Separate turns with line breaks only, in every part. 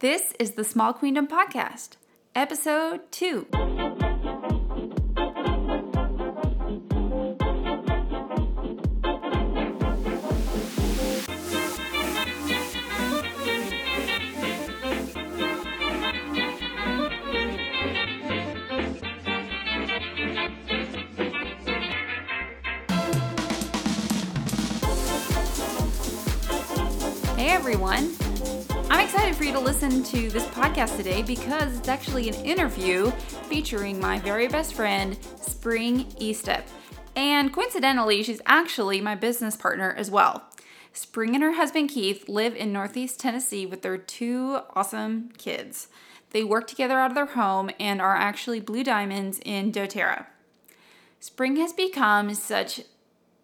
This is the Small Queendom Podcast, Episode 2. Listen to this podcast today because it's actually an interview featuring my very best friend, Spring Esteppe. And coincidentally, she's actually my business partner as well. Spring and her husband Keith live in Northeast Tennessee with their two awesome kids. They work together out of their home and are actually Blue Diamonds in doTERRA. Spring has become such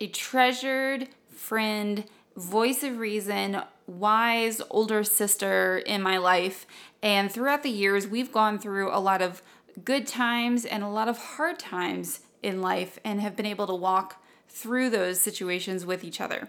a treasured friend, voice of reason, wise older sister in my life. And throughout the years, we've gone through a lot of good times and a lot of hard times in life and have been able to walk through those situations with each other.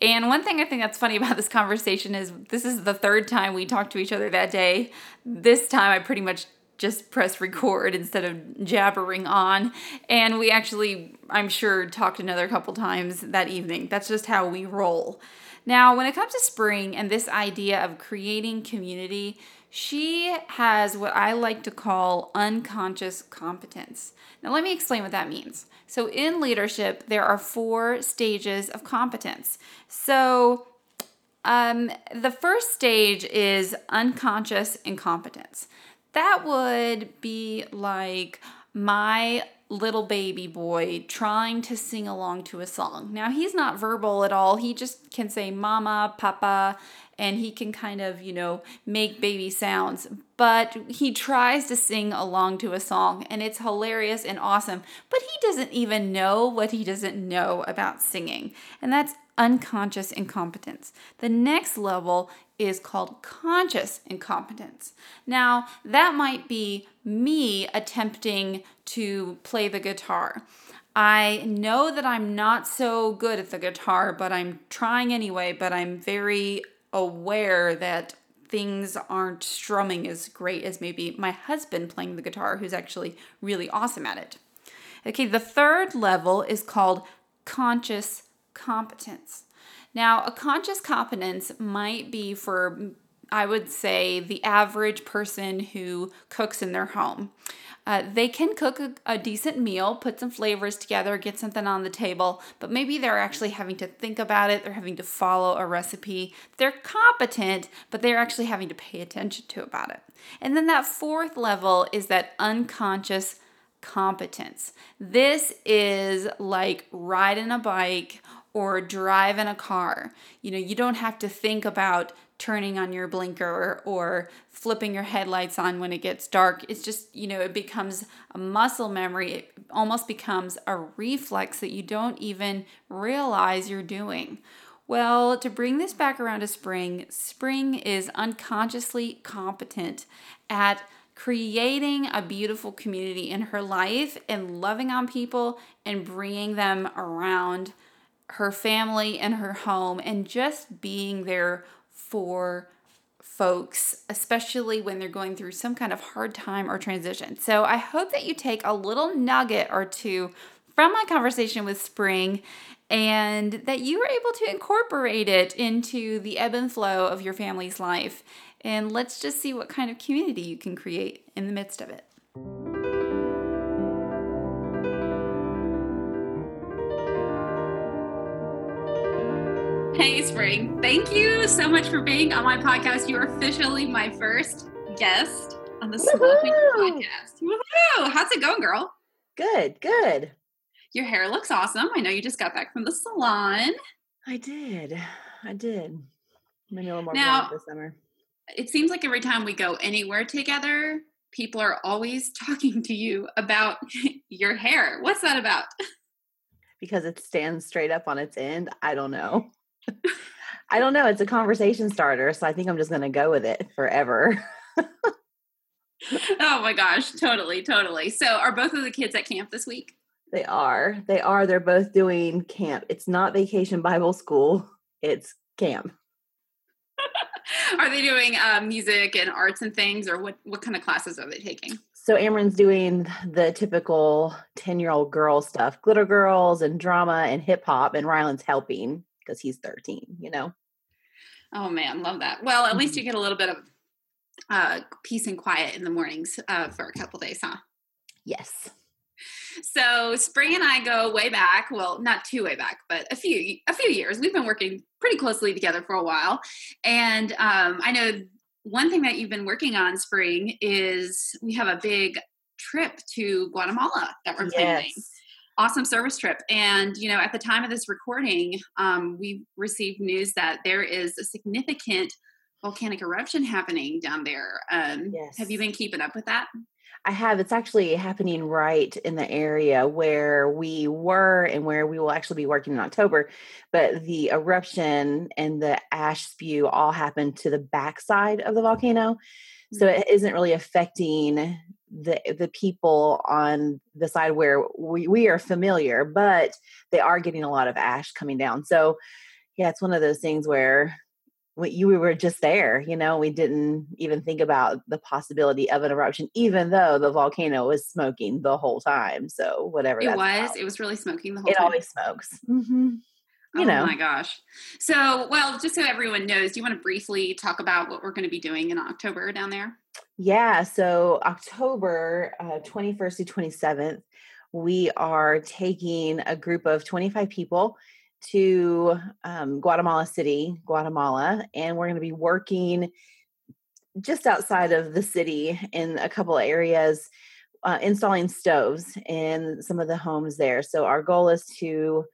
And one thing I think that's funny about this conversation is this is the third time we talked to each other that day. This time I pretty much just press record instead of jabbering on. And we actually, I'm sure, talked another couple times that evening. That's just how we roll. Now, when it comes to spring and this idea of creating community, she has what I like to call unconscious competence. Now, let me explain what that means. So, in leadership, there are four stages of competence. So, um, the first stage is unconscious incompetence. That would be like my little baby boy trying to sing along to a song. Now, he's not verbal at all. He just can say mama, papa, and he can kind of, you know, make baby sounds. But he tries to sing along to a song, and it's hilarious and awesome. But he doesn't even know what he doesn't know about singing. And that's unconscious incompetence. The next level is called conscious incompetence. Now, that might be me attempting to play the guitar. I know that I'm not so good at the guitar, but I'm trying anyway, but I'm very aware that things aren't strumming as great as maybe my husband playing the guitar, who's actually really awesome at it. Okay, the third level is called conscious competence. Now, a conscious competence might be for, I would say, the average person who cooks in their home. Uh, they can cook a, a, decent meal, put some flavors together, get something on the table, but maybe they're actually having to think about it. They're having to follow a recipe. They're competent, but they're actually having to pay attention to about it. And then that fourth level is that unconscious competence. This is like riding a bike or driving a car. You know, you don't have to think about turning on your blinker or flipping your headlights on when it gets dark. It's just, you know, it becomes a muscle memory. It almost becomes a reflex that you don't even realize you're doing. Well, to bring this back around to spring, spring is unconsciously competent at creating a beautiful community in her life and loving on people and bringing them around her family and her home and just being there for folks, especially when they're going through some kind of hard time or transition. So I hope that you take a little nugget or two from my conversation with Spring and that you were able to incorporate it into the ebb and flow of your family's life. And let's just see what kind of community you can create in the midst of it. Hey, Spring. Thank you so much for being on my podcast. You are officially my first guest on the Small podcast. Woohoo! How's it going, girl?
Good, good.
Your hair looks awesome. I know you just got back from the salon.
I did. I did. Maybe a little more
now,
this summer.
It seems like every time we go anywhere together, people are always talking to you about your hair. What's that about?
Because it stands straight up on its end. I don't know. I don't know. It's a conversation starter, so I think I'm just going to go with it forever.
oh my gosh, totally, totally. So, are both of the kids at camp this week?
They are. They are. They're both doing camp. It's not vacation Bible school, it's camp.
are they doing uh, music and arts and things, or what? What kind of classes are they taking?
So Amron's doing the typical ten-year-old girl stuff, glitter girls and drama and hip hop, and Ryland's helping because he's thirteen. You know.
Oh man, love that. Well, at least you
Mm-hmm.
get a little bit of uh, peace and quiet in the mornings uh, for a couple days, huh?
Yes.
So Spring and I go way back. Well, not too way back, but a few a few years. We've been working pretty closely together for a while, and um, I know one thing that you've been working on, Spring, is we have a big trip to Guatemala that we're planning. Awesome service trip, and you know, at the time of this recording, um, we received news that there is a significant volcanic eruption happening down there. Um,
Yes.
Have you been keeping up with that?
I have. It's actually happening right in the area where we were and where we will actually be working in October. But the eruption and the ash spew all happened to the backside of the volcano. So it isn't really affecting the the people on the side where we, we are familiar, but they are getting a lot of ash coming down. So yeah, it's one of those things where we, you we were just there, you know, we didn't even think about the possibility of an eruption, even though the volcano was smoking the whole time. So whatever
It was.
about.
It was really smoking the whole
it
time.
It always smokes. hmm You
oh
know,
my gosh. So, well, just so everyone knows, do you want to briefly talk about what we're going to be doing in October down there?
yeah. So October uh, 21st to 27th, we are taking a group of 25 people to um, Guatemala City, Guatemala, and we're going to be working just outside of the city in a couple of areas uh, installing stoves in some of the homes there. So our goal is to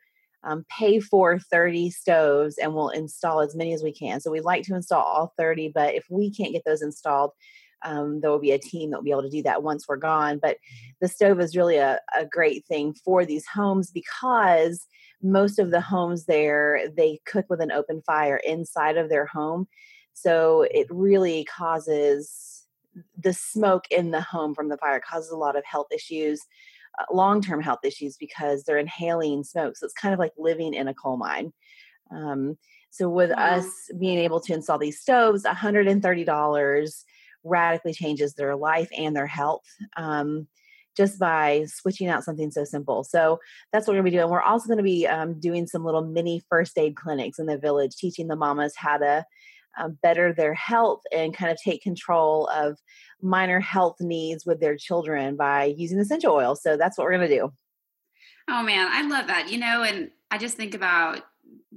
um, pay for 30 stoves and we'll install as many as we can. So we'd like to install all 30, but if we can't get those installed, um, there will be a team that will be able to do that once we're gone. But the stove is really a, a great thing for these homes because most of the homes there, they cook with an open fire inside of their home. So it really causes the smoke in the home from the fire causes a lot of health issues, uh, long-term health issues because they're inhaling smoke. So it's kind of like living in a coal mine. Um, so with
Wow.
us being able to install these stoves, $130 radically changes their life and their health. Um, just by switching out something so simple. So that's what we're going to be doing. We're also going to be um, doing some little mini first aid clinics in the village, teaching the mamas how to um, better their health and kind of take control of minor health needs with their children by using essential oil. So that's what we're going to do.
Oh man, I love that. You know, and I just think about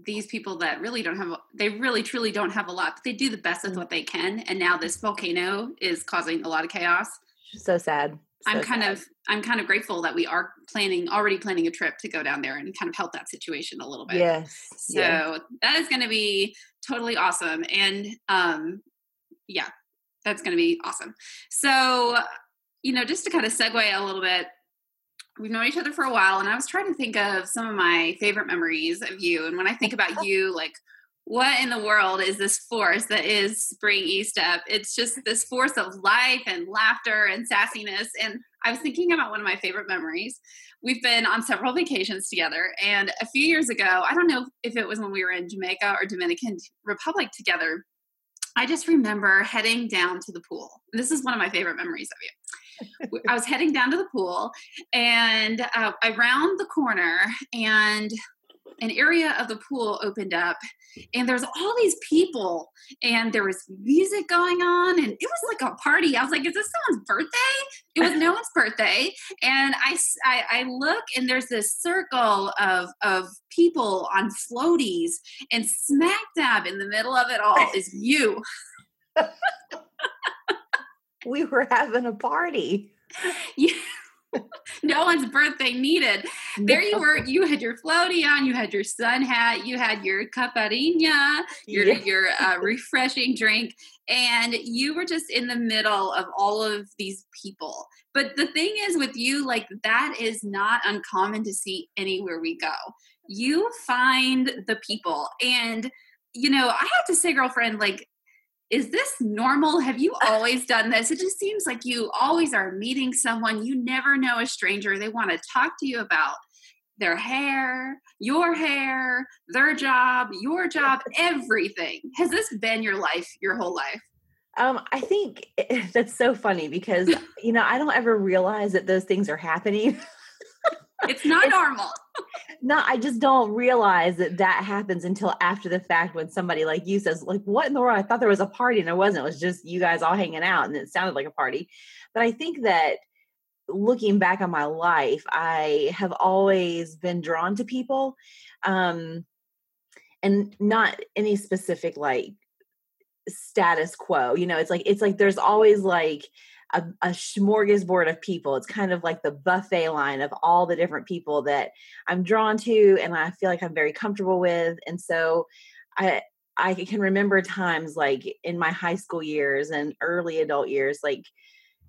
these people that really don't have, they really truly don't have a lot, but they do the best with what they can. And now this volcano is causing a lot of chaos.
So sad.
I'm kind
sad.
of, I'm kind of grateful that we are planning, already planning a trip to go down there and kind of help that situation a little bit.
yes.
So that is going to be totally awesome. And um, yeah, that's going to be awesome. So, you know, just to kind of segue a little bit, we've known each other for a while, and I was trying to think of some of my favorite memories of you. And when I think about you, like, what in the world is this force that is Spring E Step? It's just this force of life and laughter and sassiness. And I was thinking about one of my favorite memories. We've been on several vacations together, and a few years ago, I don't know if it was when we were in Jamaica or Dominican Republic together. I just remember heading down to the pool. This is one of my favorite memories of you. I was heading down to the pool, and uh, I round the corner, and an area of the pool opened up, and there's all these people, and there was music going on, and it was like a party. I was like, "Is this someone's birthday?" It was no one's birthday, and I, I look, and there's this circle of of people on floaties, and smack dab in the middle of it all is you.
we were having a party.
You- no one's birthday needed. There you were. You had your floaty on. You had your sun hat. You had your caipirinha, your
Yeah.
your uh, refreshing drink, and you were just in the middle of all of these people. But the thing is, with you, like that is not uncommon to see anywhere we go. You find the people, and you know, I have to say, girlfriend, like is this normal? Have you always done this? It just seems like you always are meeting someone. You never know a stranger. They want to talk to you about their hair, your hair, their job, your job, everything. Has this been your life, your whole life?
Um, I think that's so funny because you know I don't ever realize that those things are happening.
it's not it's, normal.
No, I just don't realize that that happens until after the fact when somebody like you says, like, what in the world? I thought there was a party and it wasn't. It was just you guys all hanging out and it sounded like a party. But I think that looking back on my life, I have always been drawn to people. Um, and not any specific like status quo. You know, it's like it's like there's always like a, a smorgasbord of people. It's kind of like the buffet line of all the different people that I'm drawn to and I feel like I'm very comfortable with. And so I I can remember times like in my high school years and early adult years, like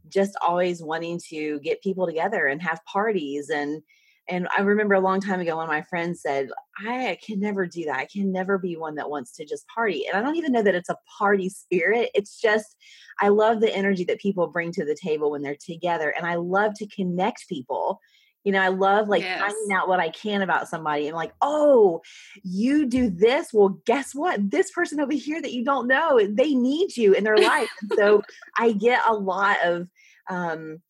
just always wanting to get people together and have parties and and I remember a long time ago when my friend said, I can never do that. I can never be one that wants to just party. And I don't even know that it's a party spirit. It's just, I love the energy that people bring to the table when they're together. And I love to connect people. You know, I love like yes. finding out what I can about somebody and like, oh, you do this. Well, guess what? This person over here that you don't know, they need you in their life. so I get a lot of um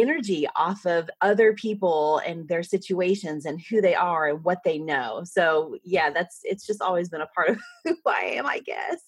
energy off of other people and their situations and who they are and what they know. So, yeah, that's it's just always been a part of who I am, I guess.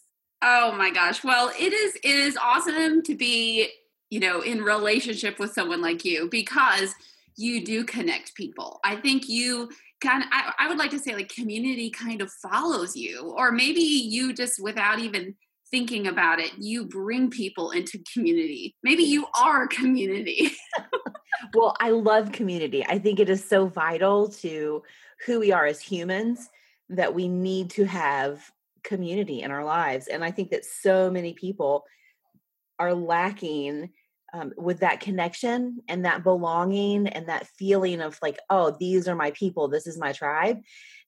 Oh my gosh. Well, it is it is awesome to be, you know, in relationship with someone like you because you do connect people. I think you kind of I, I would like to say like community kind of follows you or maybe you just without even thinking about it, you bring people into community. Maybe you are community.
well, I love community. I think it is so vital to who we are as humans that we need to have community in our lives. And I think that so many people are lacking um, with that connection and that belonging and that feeling of like, oh, these are my people, this is my tribe.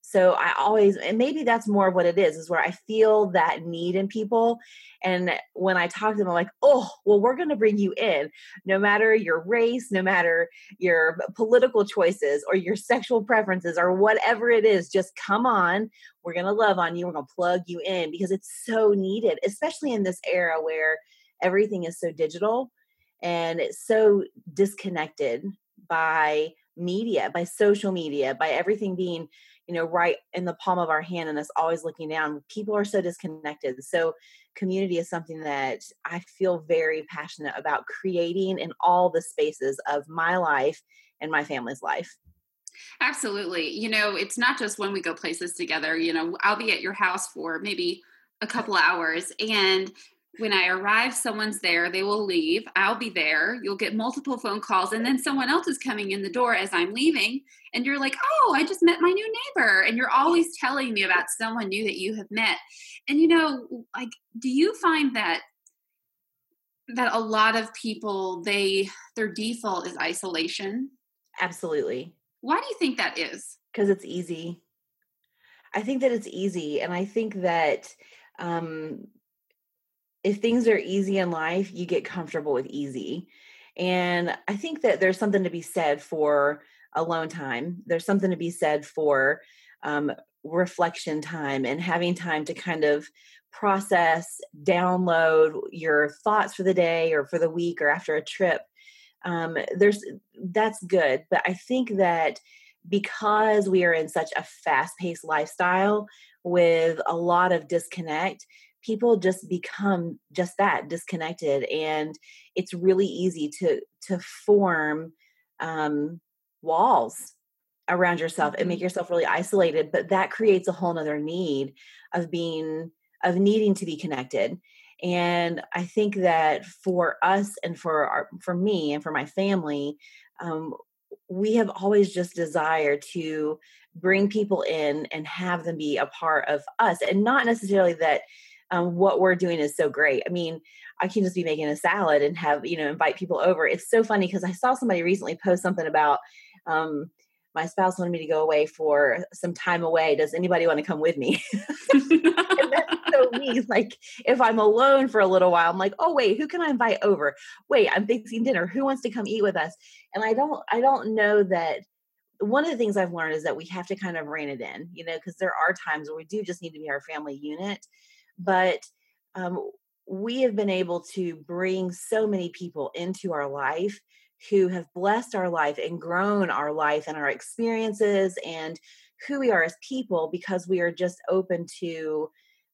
So I always, and maybe that's more of what it is, is where I feel that need in people. And when I talk to them, I'm like, oh, well, we're going to bring you in, no matter your race, no matter your political choices or your sexual preferences or whatever it is, just come on. We're going to love on you. We're going to plug you in because it's so needed, especially in this era where everything is so digital and it's so disconnected by media by social media by everything being you know right in the palm of our hand and us always looking down. People are so disconnected. So community is something that i feel very passionate about creating in all the spaces of my life and my family's life.
Absolutely. You know it's not just when we go places together you know i'll be at your house for maybe a couple hours and when I arrive, someone's there, they will leave. I'll be there. You'll get multiple phone calls, and then someone else is coming in the door as I'm leaving. And you're like, oh, I just met my new neighbor. And you're always telling me about someone new that you have met. And you know, like, do you find that that a lot of people they their default is isolation?
Absolutely.
Why do you think that is?
Because it's easy. I think that it's easy. And I think that um if things are easy in life, you get comfortable with easy. And I think that there's something to be said for alone time. There's something to be said for um, reflection time and having time to kind of process, download your thoughts for the day or for the week or after a trip. Um, there's that's good, but I think that because we are in such a fast-paced lifestyle with a lot of disconnect, people just become just that disconnected and it's really easy to to form um, walls around yourself and make mm-hmm. yourself really isolated but that creates a whole nother need of being of needing to be connected and i think that for us and for our for me and for my family um, we have always just desired to bring people in and have them be a part of us and not necessarily that um, what we're doing is so great. I mean, I can just be making a salad and have, you know, invite people over. It's so funny because I saw somebody recently post something about um, my spouse wanted me to go away for some time away. Does anybody want to come with me? that's so me. Like if I'm alone for a little while, I'm like, oh wait, who can I invite over? Wait, I'm fixing dinner. Who wants to come eat with us? And I don't I don't know that one of the things I've learned is that we have to kind of rein it in, you know, because there are times where we do just need to be our family unit. But um, we have been able to bring so many people into our life who have blessed our life and grown our life and our experiences and who we are as people because we are just open to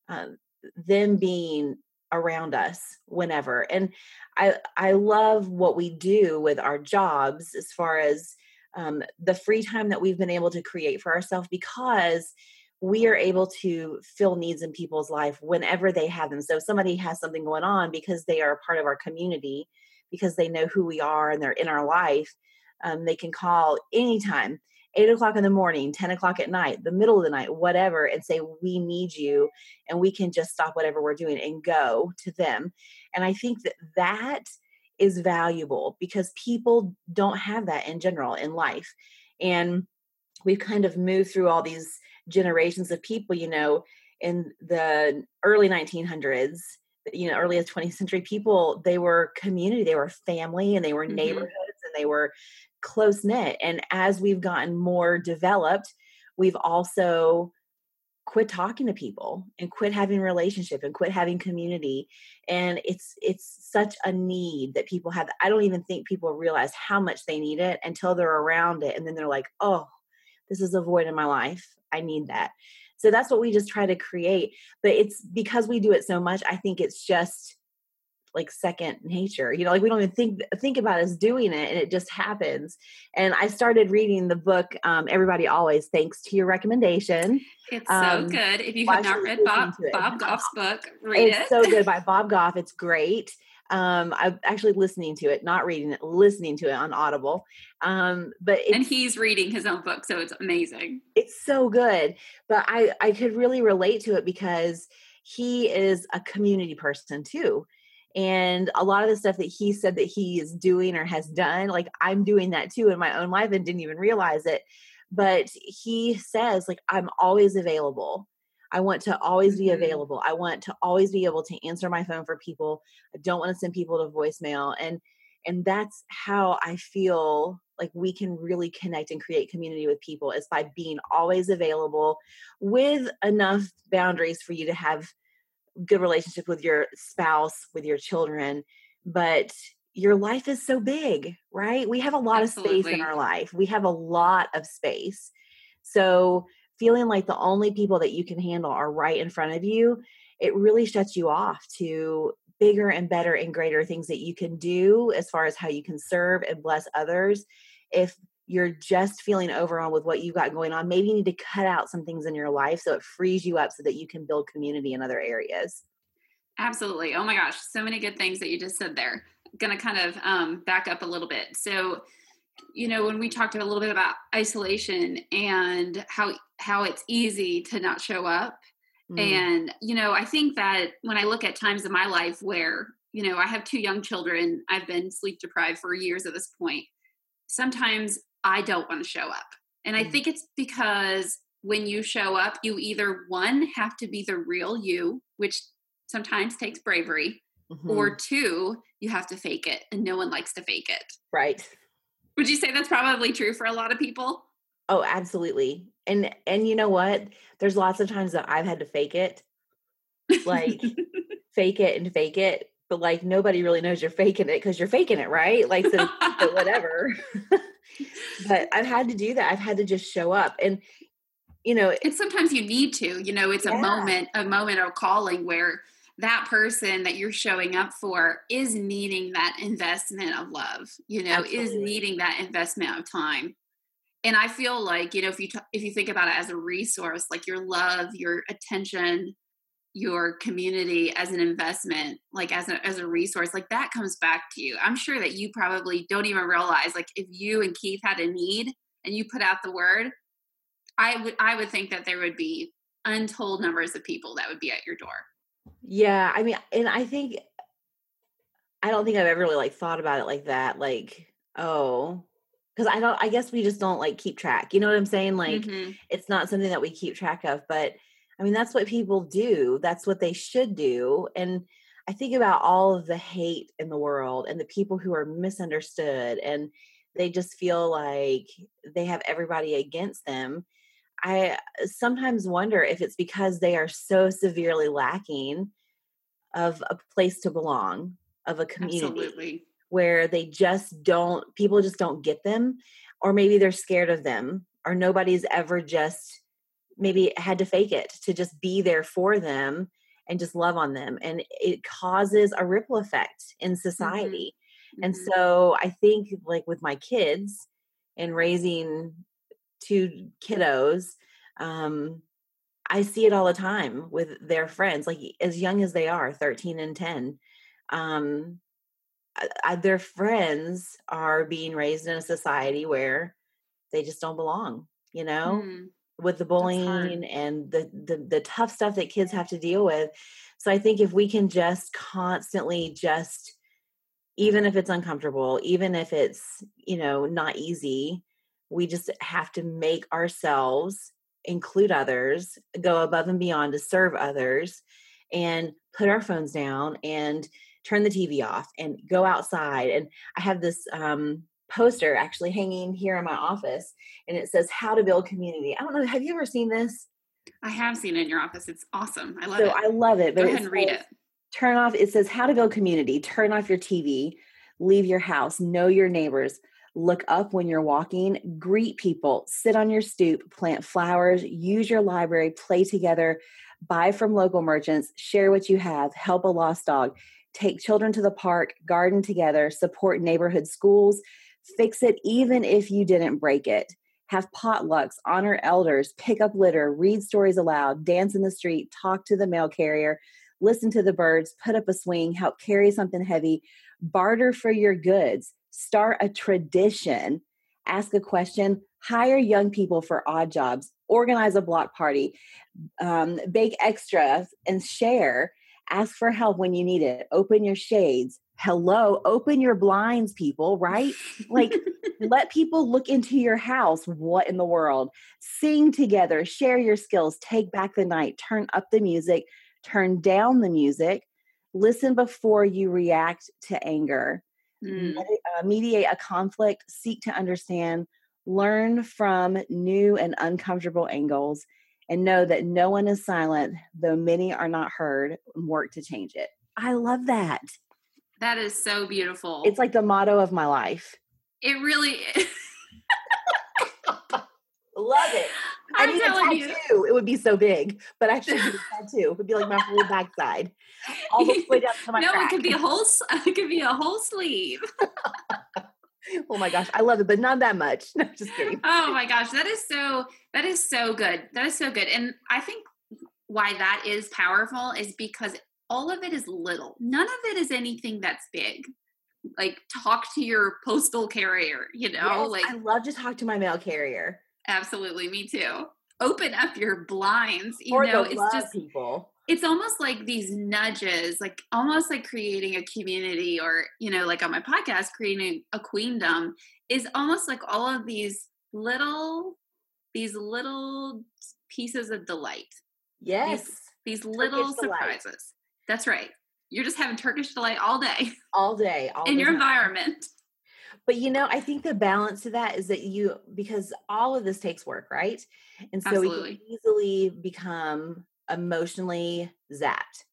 um, them being around us whenever. And i i love what we do with our jobs as far as um, the free time that we've been able to create for ourselves because we are able to fill needs in people's life whenever they have them. So if somebody has something going on because they are a part of our community, because they know who we are and they're in our life, um, they can call anytime, eight o'clock in the morning, 10 o'clock at night, the middle of the night, whatever, and say, We need you. And we can just stop whatever we're doing and go to them. And I think that that is valuable because people don't have that in general in life. And we've kind of moved through all these generations of people, you know, in the early 1900s, you know, early 20th century people, they were community, they were family, and they were mm-hmm. neighborhoods, and they were close knit. And as we've gotten more developed, we've also quit talking to people and quit having relationship and quit having community and it's it's such a need that people have i don't even think people realize how much they need it until they're around it and then they're like oh this is a void in my life i need that. So that's what we just try to create but it's because we do it so much i think it's just like second nature you know like we don't even think think about us doing it and it just happens and i started reading the book um, everybody always thanks to your recommendation
it's um, so good if you have not read bob bob goff's book read
it's
it.
so good by bob goff it's great um i'm actually listening to it not reading it listening to it on audible um but
and he's reading his own book so it's amazing.
It's so good but i i could really relate to it because he is a community person too and a lot of the stuff that he said that he is doing or has done like i'm doing that too in my own life and didn't even realize it but he says like i'm always available i want to always be mm-hmm. available i want to always be able to answer my phone for people i don't want to send people to voicemail and and that's how i feel like we can really connect and create community with people is by being always available with enough boundaries for you to have good relationship with your spouse, with your children, but your life is so big, right? We have a lot Absolutely. of space in our life. We have a lot of space. So, feeling like the only people that you can handle are right in front of you, it really shuts you off to bigger and better and greater things that you can do as far as how you can serve and bless others. If you're just feeling overwhelmed with what you've got going on, maybe you need to cut out some things in your life so it frees you up so that you can build community in other areas.
Absolutely. Oh my gosh, so many good things that you just said there. Going to kind of um, back up a little bit. So, you know, when we talked a little bit about isolation and how how it's easy to not show up, mm. and you know, I think that when I look at times in my life where you know I have two young children, I've been sleep deprived for years at this point. Sometimes I don't want to show up. And I mm. think it's because when you show up, you either one have to be the real you, which sometimes takes bravery, mm-hmm. or two, you have to fake it. And no one likes to fake it.
Right.
Would you say that's probably true for a lot of people?
Oh, absolutely. And and you know what? There's lots of times that I've had to fake it. Like fake it and fake it, but like nobody really knows you're faking it because you're faking it, right? Like so whatever. but I've had to do that. I've had to just show up. And you know,
and sometimes you need to, you know, it's yeah. a moment, a moment of calling where that person that you're showing up for is needing that investment of love, you know, Absolutely. is needing that investment of time. And I feel like, you know, if you t- if you think about it as a resource, like your love, your attention, your community as an investment like as a, as a resource like that comes back to you i'm sure that you probably don't even realize like if you and keith had a need and you put out the word i would i would think that there would be untold numbers of people that would be at your door
yeah i mean and i think i don't think i've ever really like thought about it like that like oh because i don't i guess we just don't like keep track you know what i'm saying like mm-hmm. it's not something that we keep track of but I mean, that's what people do. That's what they should do. And I think about all of the hate in the world and the people who are misunderstood and they just feel like they have everybody against them i sometimes wonder if it's because they are so severely lacking of a place to belong of a community
Absolutely.
where they just don't people just don't get them or maybe they're scared of them or nobody's ever just maybe had to fake it to just be there for them and just love on them and it causes a ripple effect in
Mm-hmm.
society and
Mhm.
so i think like with my kids and raising two kiddos um i see it all the time with their friends like as young as they are 13 and 10 um I, I, their friends are being raised in a society where they just don't belong you know
Mm.
with the bullying and the, the the tough stuff that kids have to deal with so i think if we can just constantly just even if it's uncomfortable even if it's you know not easy we just have to make ourselves include others go above and beyond to serve others and put our phones down and turn the tv off and go outside and i have this um poster actually hanging here in my office and it says how to build community i don't know have you ever seen this
I have seen it in your office. It's awesome. I love
so
it.
i love it
Go
but
ahead and read
says,
it.
turn off it says how to build community turn off your tv leave your house know your neighbors look up when you're walking greet people sit on your stoop plant flowers use your library play together buy from local merchants share what you have help a lost dog take children to the park garden together support neighborhood schools fix it even if you didn't break it. Have potlucks honor elders pick up litter read stories aloud dance in the street talk to the mail carrier listen to the birds, put up a swing, help carry something heavy, barter for your goods, start a tradition, ask a question, hire young people for odd jobs, organize a block party, um, bake extras, and share. Ask for help when you need it. Open your shades. Hello, open your blinds, people, right? Like, let people look into your house. What in the world? Sing together, share your skills, take back the night, turn up the music, turn down the music, listen before you react to anger,
Mm.
uh, mediate a conflict, seek to understand, learn from new and uncomfortable angles, and know that no one is silent, though many are not heard, and work to change it. I love that.
That is so beautiful.
It's like the motto of my life.
it really is.
Love it. I need a
telling you.
tattoo. It would be so big, but I should get a tattoo. It would be like my whole backside, all the way down to my
no,
crack.
it could be a whole. It could be a whole sleeve.
oh my gosh, I love it, but not that much. No, just kidding.
Oh my gosh, that is so. That is so good. That is so good. And I think why that is powerful is because all of it is little. None of it is anything that's big. Like talk to your postal carrier. You know,
Yes,
like
I love to talk to my mail carrier
absolutely. Me too. Open up your blinds. You
or
know, it's
love
just
people.
it's almost like these nudges like almost like creating a community or you know like on my podcast creating a queendom is almost like all of these little these little pieces of delight
Yes,
these little
delight.
surprises that's right you're just having turkish delight all day
all day, all
in your
time.
environment
But you know, I think the balance to that is that you because all of this takes work, right? And so we
Absolutely.
can easily become emotionally zapped.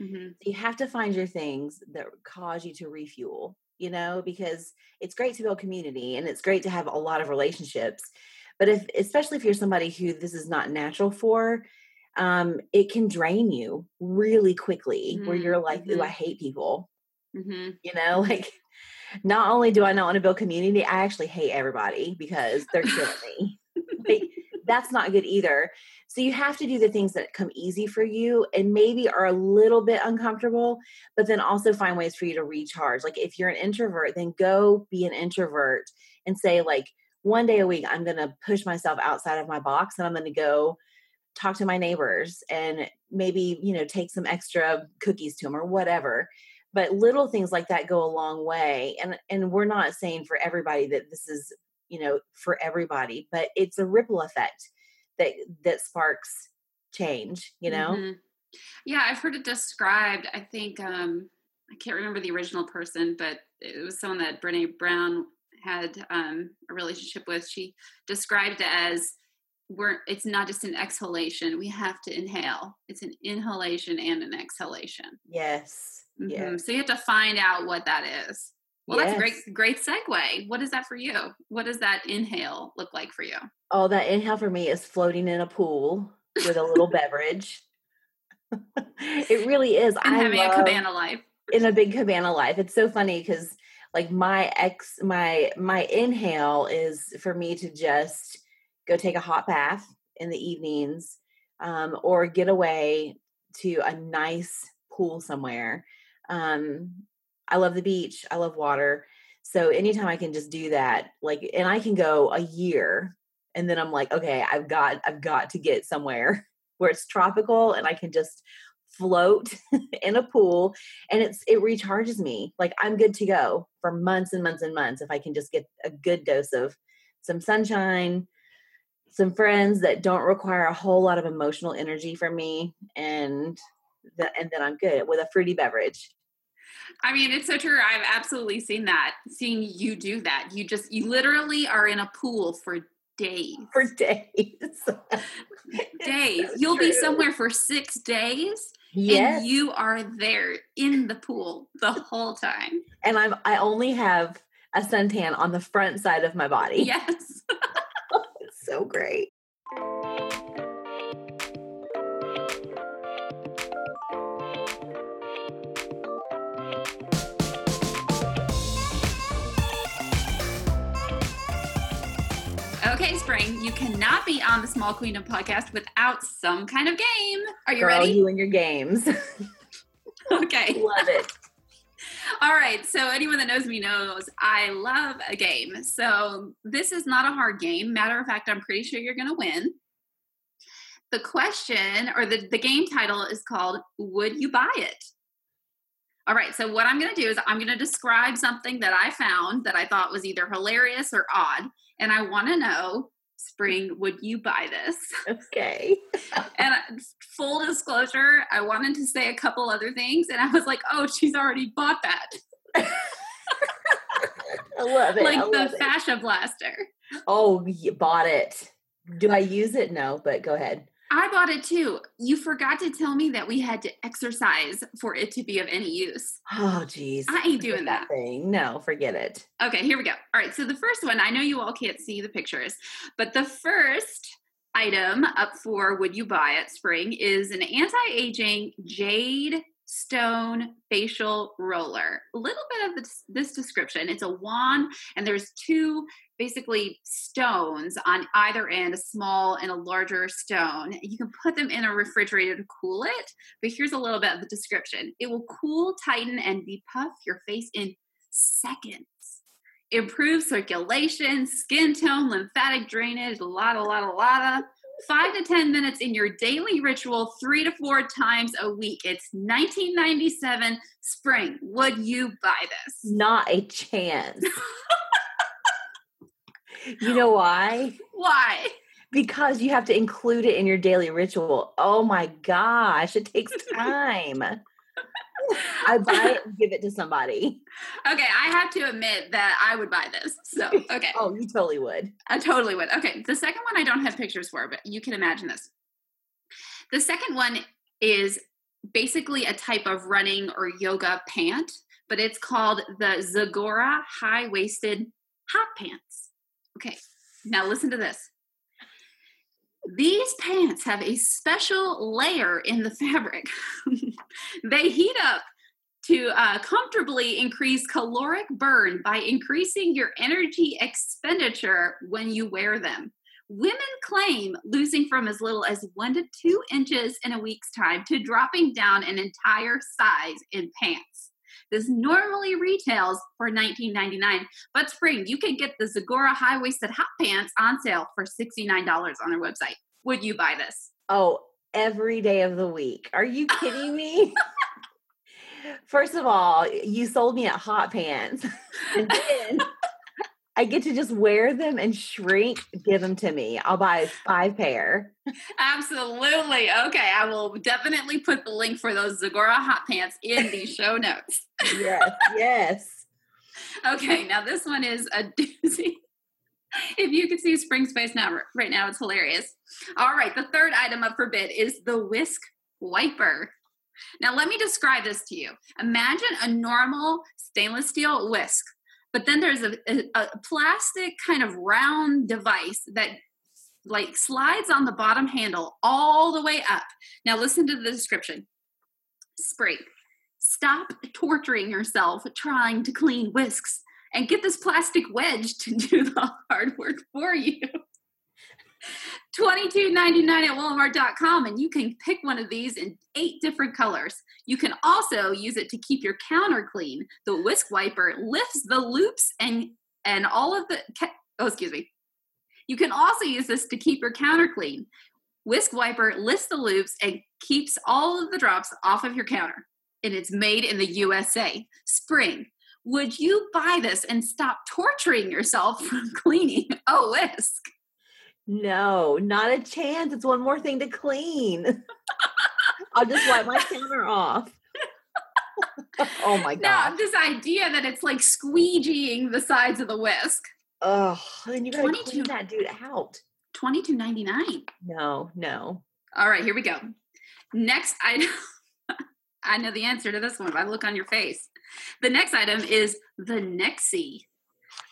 Mhm.
you have to find your things that cause you to refuel you know because it's great to build community and it's great to have a lot of relationships but if especially if you're somebody who this is not natural for um it can drain you really quickly where
Mm,
you're like ooh i
mhm.
hate people
Mhm.
you know like not only do i not want to build community i actually hate everybody because they're killing me. Like that's not good either. So you have to do the things that come easy for you and maybe are a little bit uncomfortable but then also find ways for you to recharge. Like if you're an introvert then go be an introvert and say like one day a week i'm going to push myself outside of my box and i'm going to go talk to my neighbors and maybe you know take some extra cookies to them or whatever but little things like that go a long way and and we're not saying for everybody that this is you know for everybody but it's a ripple effect that that sparks change you know
Mhm. Yeah, I've heard it described. I think um I can't remember the original person, but it was someone that Brene Brown had um, a relationship with, she described it as we're it's not just an exhalation we have to inhale it's an inhalation and an exhalation
yes
Mhm.
yeah
so you have to find out what that is. Well that's a great great segue. What is that for you? What does that inhale look like for you?
Oh that inhale for me is floating in a pool with a little beverage. It really is. I'm
having a cabana life.
in a big cabana life. It's so funny because like my ex my my inhale is for me to just go take a hot bath in the evenings um, or get away to a nice pool somewhere um, i love the beach i love water so anytime i can just do that like and i can go a year and then i'm like okay i've got i've got to get somewhere where it's tropical and i can just float in a pool and it's it recharges me like i'm good to go for months and months and months if i can just get a good dose of some sunshine some friends that don't require a whole lot of emotional energy from me and the, and then i'm good with a fruity beverage
i mean it's so true. I've absolutely seen that seeing you do that. You just you literally are in a pool for days.
For days.
Days.
So
you'll be somewhere for six days
yes.
and you are there in the pool the whole time.
And i'm i only have a suntan on the front side of my body.
Yes.
It's so great
Spring, you cannot be on the Small Queendom podcast without some kind of game. Are you
Girl,
ready?
you and your games
okay.
love it
All right. So, anyone that knows me knows I love a game. So, this is not a hard game. Matter of fact, I'm pretty sure you're going to win. The question or the, the game title is called Would You Buy It? All right. So, what I'm going to do is I'm going to describe something that I found that I thought was either hilarious or odd. And I want to know, Spring, would you buy this?
okay
And full disclosure, I wanted to say a couple other things, and I was like, "Oh, she's already bought that,
i love it
like
I
the
it.
fascia blaster."
oh you bought it do i use it no but go ahead
I bought it too. You forgot to tell me that we had to exercise for it to be of any use.
oh geez
I ain't doing that.
thing no forget it
Okay, here we go. All right, so the first one, I know you all can't see the pictures, but the first item up for Would You Buy It Spring is an anti aging jade stone facial roller. A little bit of this, this description it's a wand, and there's two basically stones on either end a small and a larger stone. You can put them in a refrigerator to cool it, but here's a little bit of the description it will cool, tighten, and depuff your face in seconds improve circulation, skin tone, lymphatic drainage, a lot, a lot, a lot of five to 10 minutes in your daily ritual, three to four times a week. It's 1997 spring. Would you buy this?
not a chance you know why
Why?
because you have to include it in your daily ritual oh my gosh it takes time i buy it and give it to somebody
Okay, I have to admit that I would buy this. So, okay.
oh you totally would
I totally would. Okay, the second one I don't have pictures for, but you can imagine this. The second one is basically a type of running or yoga pant, but it's called the Zagora high waisted hot pants. Okay, now listen to this. These pants have a special layer in the fabric. they heat up to uh, comfortably increase caloric burn by increasing your energy expenditure when you wear them. Women claim losing from as little as one to two inches in a week's time to dropping down an entire size in pants. This normally retails for $19.99, but spring, you can get the Zagora high waisted hot pants on sale for $69 on their website. Would you buy this?
oh every day of the week are you kidding me first of all you sold me at hot pants and then i get to just wear them and shrink give them to me i'll buy five pair
Absolutely. Okay, I will definitely put the link for those Zagora hot pants in the show notes.
yes yes
Okay, now this one is a doozy. If you could see Spring's face now, right now, it's hilarious. All right, the third item up for bid is the whisk wiper. Now, let me describe this to you. Imagine a normal stainless steel whisk, but then there's a, a, a plastic kind of round device that like slides on the bottom handle all the way up. Now, listen to the description. Spray. stop torturing yourself trying to clean whisks and get this plastic wedge to do the hard work for you. $22.99 at walmart.com and you can pick one of these in eight different colors. You can also use it to keep your counter clean. The whisk wiper lifts the loops and and all of the oh excuse me. You can also use this to keep your counter clean. Whisk wiper lifts the loops and keeps all of the drops off of your counter. And it's made in the USA. Spring. Would you buy this and stop torturing yourself from cleaning a whisk?
No, not a chance. It's one more thing to clean. I'll just wipe my counter off. oh my god!
Now this idea that it's like squeegeeing the sides of the whisk.
Oh, then you gotta clean that dude out.
Twenty two ninety nine.
No, no.
All right, here we go. Next item. I know the answer to this one. If I look on your face, the next item is the Nexi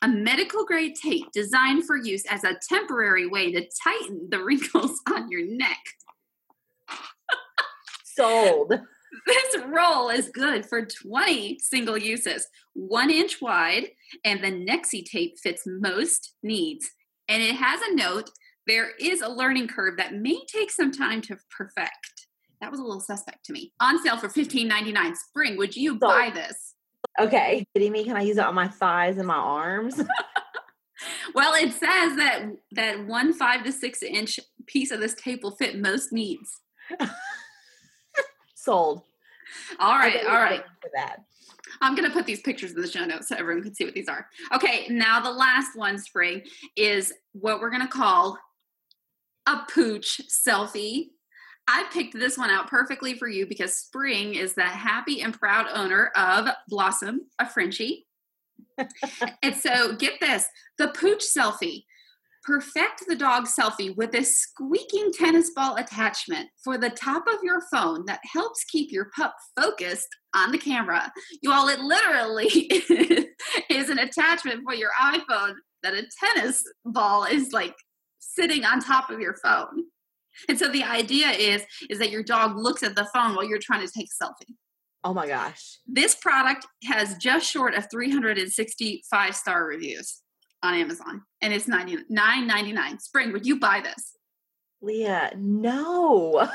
a medical grade tape designed for use as a temporary way to tighten the wrinkles on your neck.
Sold.
This roll is good for 20 single uses, one inch wide, and the Nexi tape fits most needs. And it has a note there is a learning curve that may take some time to perfect. That was a little suspect to me. On sale for $15.99. Spring, would you buy this?
Okay. Kidding me? Can I use it on my thighs and my arms?
well, it says that that one five to six inch piece of this tape will fit most needs.
Sold.
All right, all right. For that. I'm going to put these pictures in the show notes so everyone can see what these are. Okay, now the last one, Spring, is what we're going to call a pooch selfie. I picked this one out perfectly for you because Spring is the happy and proud owner of Blossom, a Frenchie. and so get this the pooch selfie. Perfect the dog selfie with a squeaking tennis ball attachment for the top of your phone that helps keep your pup focused on the camera. You all, it literally is an attachment for your iPhone that a tennis ball is like sitting on top of your phone. And so the idea is is that your dog looks at the phone while you're trying to take a selfie.
Oh my gosh.
This product has just short of 365 star reviews on Amazon and it's 99.99. Spring, would you buy this?
Leah, no.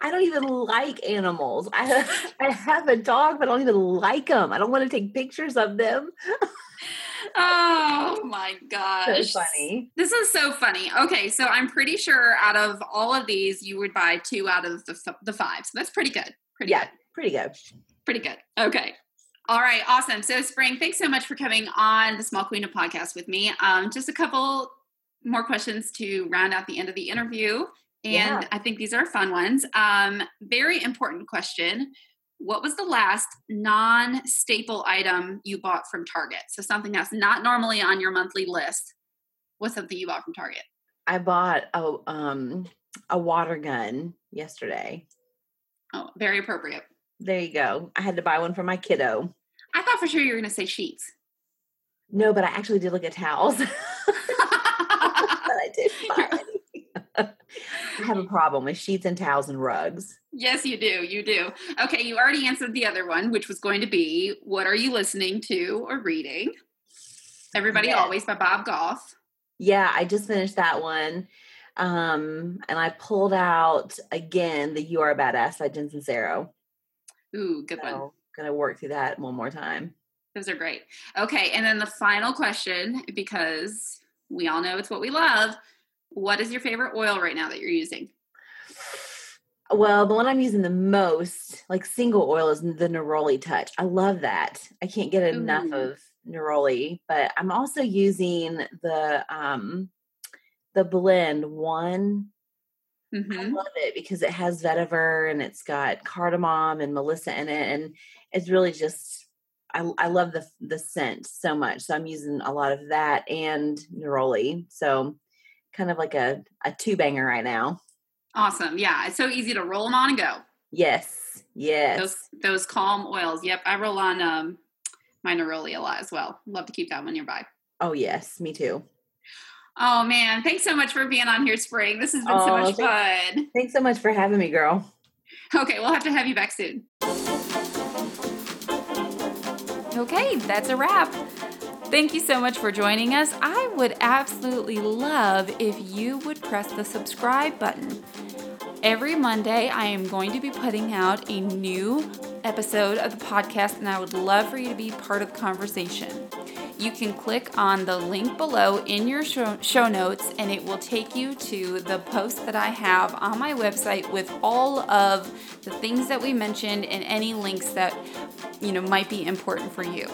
I don't even like animals. I I have a dog, but I don't even like them. I don't want to take pictures of them.
oh my gosh.
So funny.
This is so funny. Okay, so I'm pretty sure out of all of these, you would buy two out of the, the five. So that's pretty good. Pretty
yeah,
good.
pretty good.
Pretty good. Okay. All right, awesome. So, Spring, thanks so much for coming on the Small Queendom Podcast with me. Um, just a couple more questions to round out the end of the interview. And yeah. I think these are fun ones. Um, very important question what was the last non staple item you bought from Target? So something that's not normally on your monthly list. What's something you bought from Target?
I bought a um a water gun yesterday.
Oh, very appropriate.
There you go. I had to buy one for my kiddo.
I thought for sure you were going to say sheets.
No, but I actually did look at towels. but I did buy. I have a problem with sheets and towels and rugs.
Yes, you do. You do. Okay, you already answered the other one, which was going to be what are you listening to or reading? Everybody yes. Always by Bob Goff.
Yeah, I just finished that one. Um, and I pulled out again the You Are a Badass by Jen Sincero.
Ooh, good so, one.
Gonna work through that one more time.
Those are great. Okay, and then the final question, because we all know it's what we love. What is your favorite oil right now that you're using?
Well, the one I'm using the most, like single oil, is the Neroli Touch. I love that. I can't get enough Ooh. of Neroli, but I'm also using the um the blend one Mm-hmm. I love it because it has vetiver and it's got cardamom and melissa in it, and it's really just I, I love the the scent so much. So I'm using a lot of that and neroli. So kind of like a a two banger right now.
Awesome. Yeah, it's so easy to roll them on and go.
Yes. Yes.
Those those calm oils. Yep, I roll on um my neroli a lot as well. Love to keep that one nearby.
Oh yes, me too.
Oh man, thanks so much for being on here, Spring. This has been oh, so much thanks,
fun. Thanks so much for having me, girl.
Okay, we'll have to have you back soon. Okay, that's a wrap. Thank you so much for joining us. I would absolutely love if you would press the subscribe button. Every Monday, I am going to be putting out a new episode of the podcast, and I would love for you to be part of the conversation you can click on the link below in your show, notes and it will take you to the post that I have on my website with all of the things that we mentioned and any links that you know might be important for you.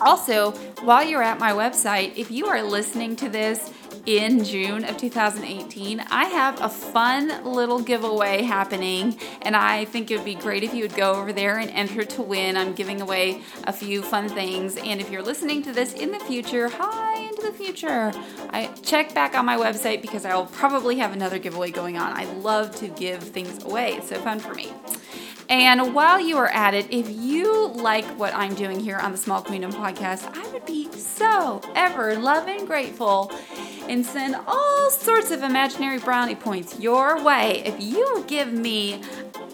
Also, while you're at my website, if you are listening to this in June of 2018, I have a fun little giveaway happening, and I think it would be great if you would go over there and enter to win. I'm giving away a few fun things, and if you're listening to this in the future, hi into the future. I check back on my website because I will probably have another giveaway going on. I love to give things away. It's so fun for me. And while you are at it, if you like what I'm doing here on the Small Queendom podcast, I would be so ever loving grateful and send all sorts of imaginary brownie points your way if you give me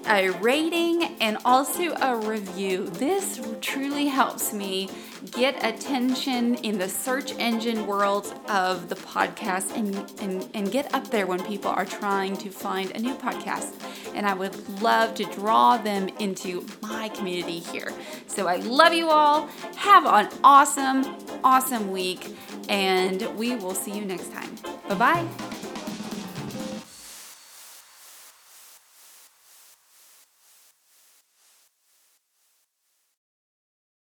a rating and also a review. This truly helps me get attention in the search engine world of the podcast and, and, and get up there when people are trying to find a new podcast. And I would love to draw them into my community here. So I love you all. Have an awesome, awesome week, and we will see you next time. Bye bye.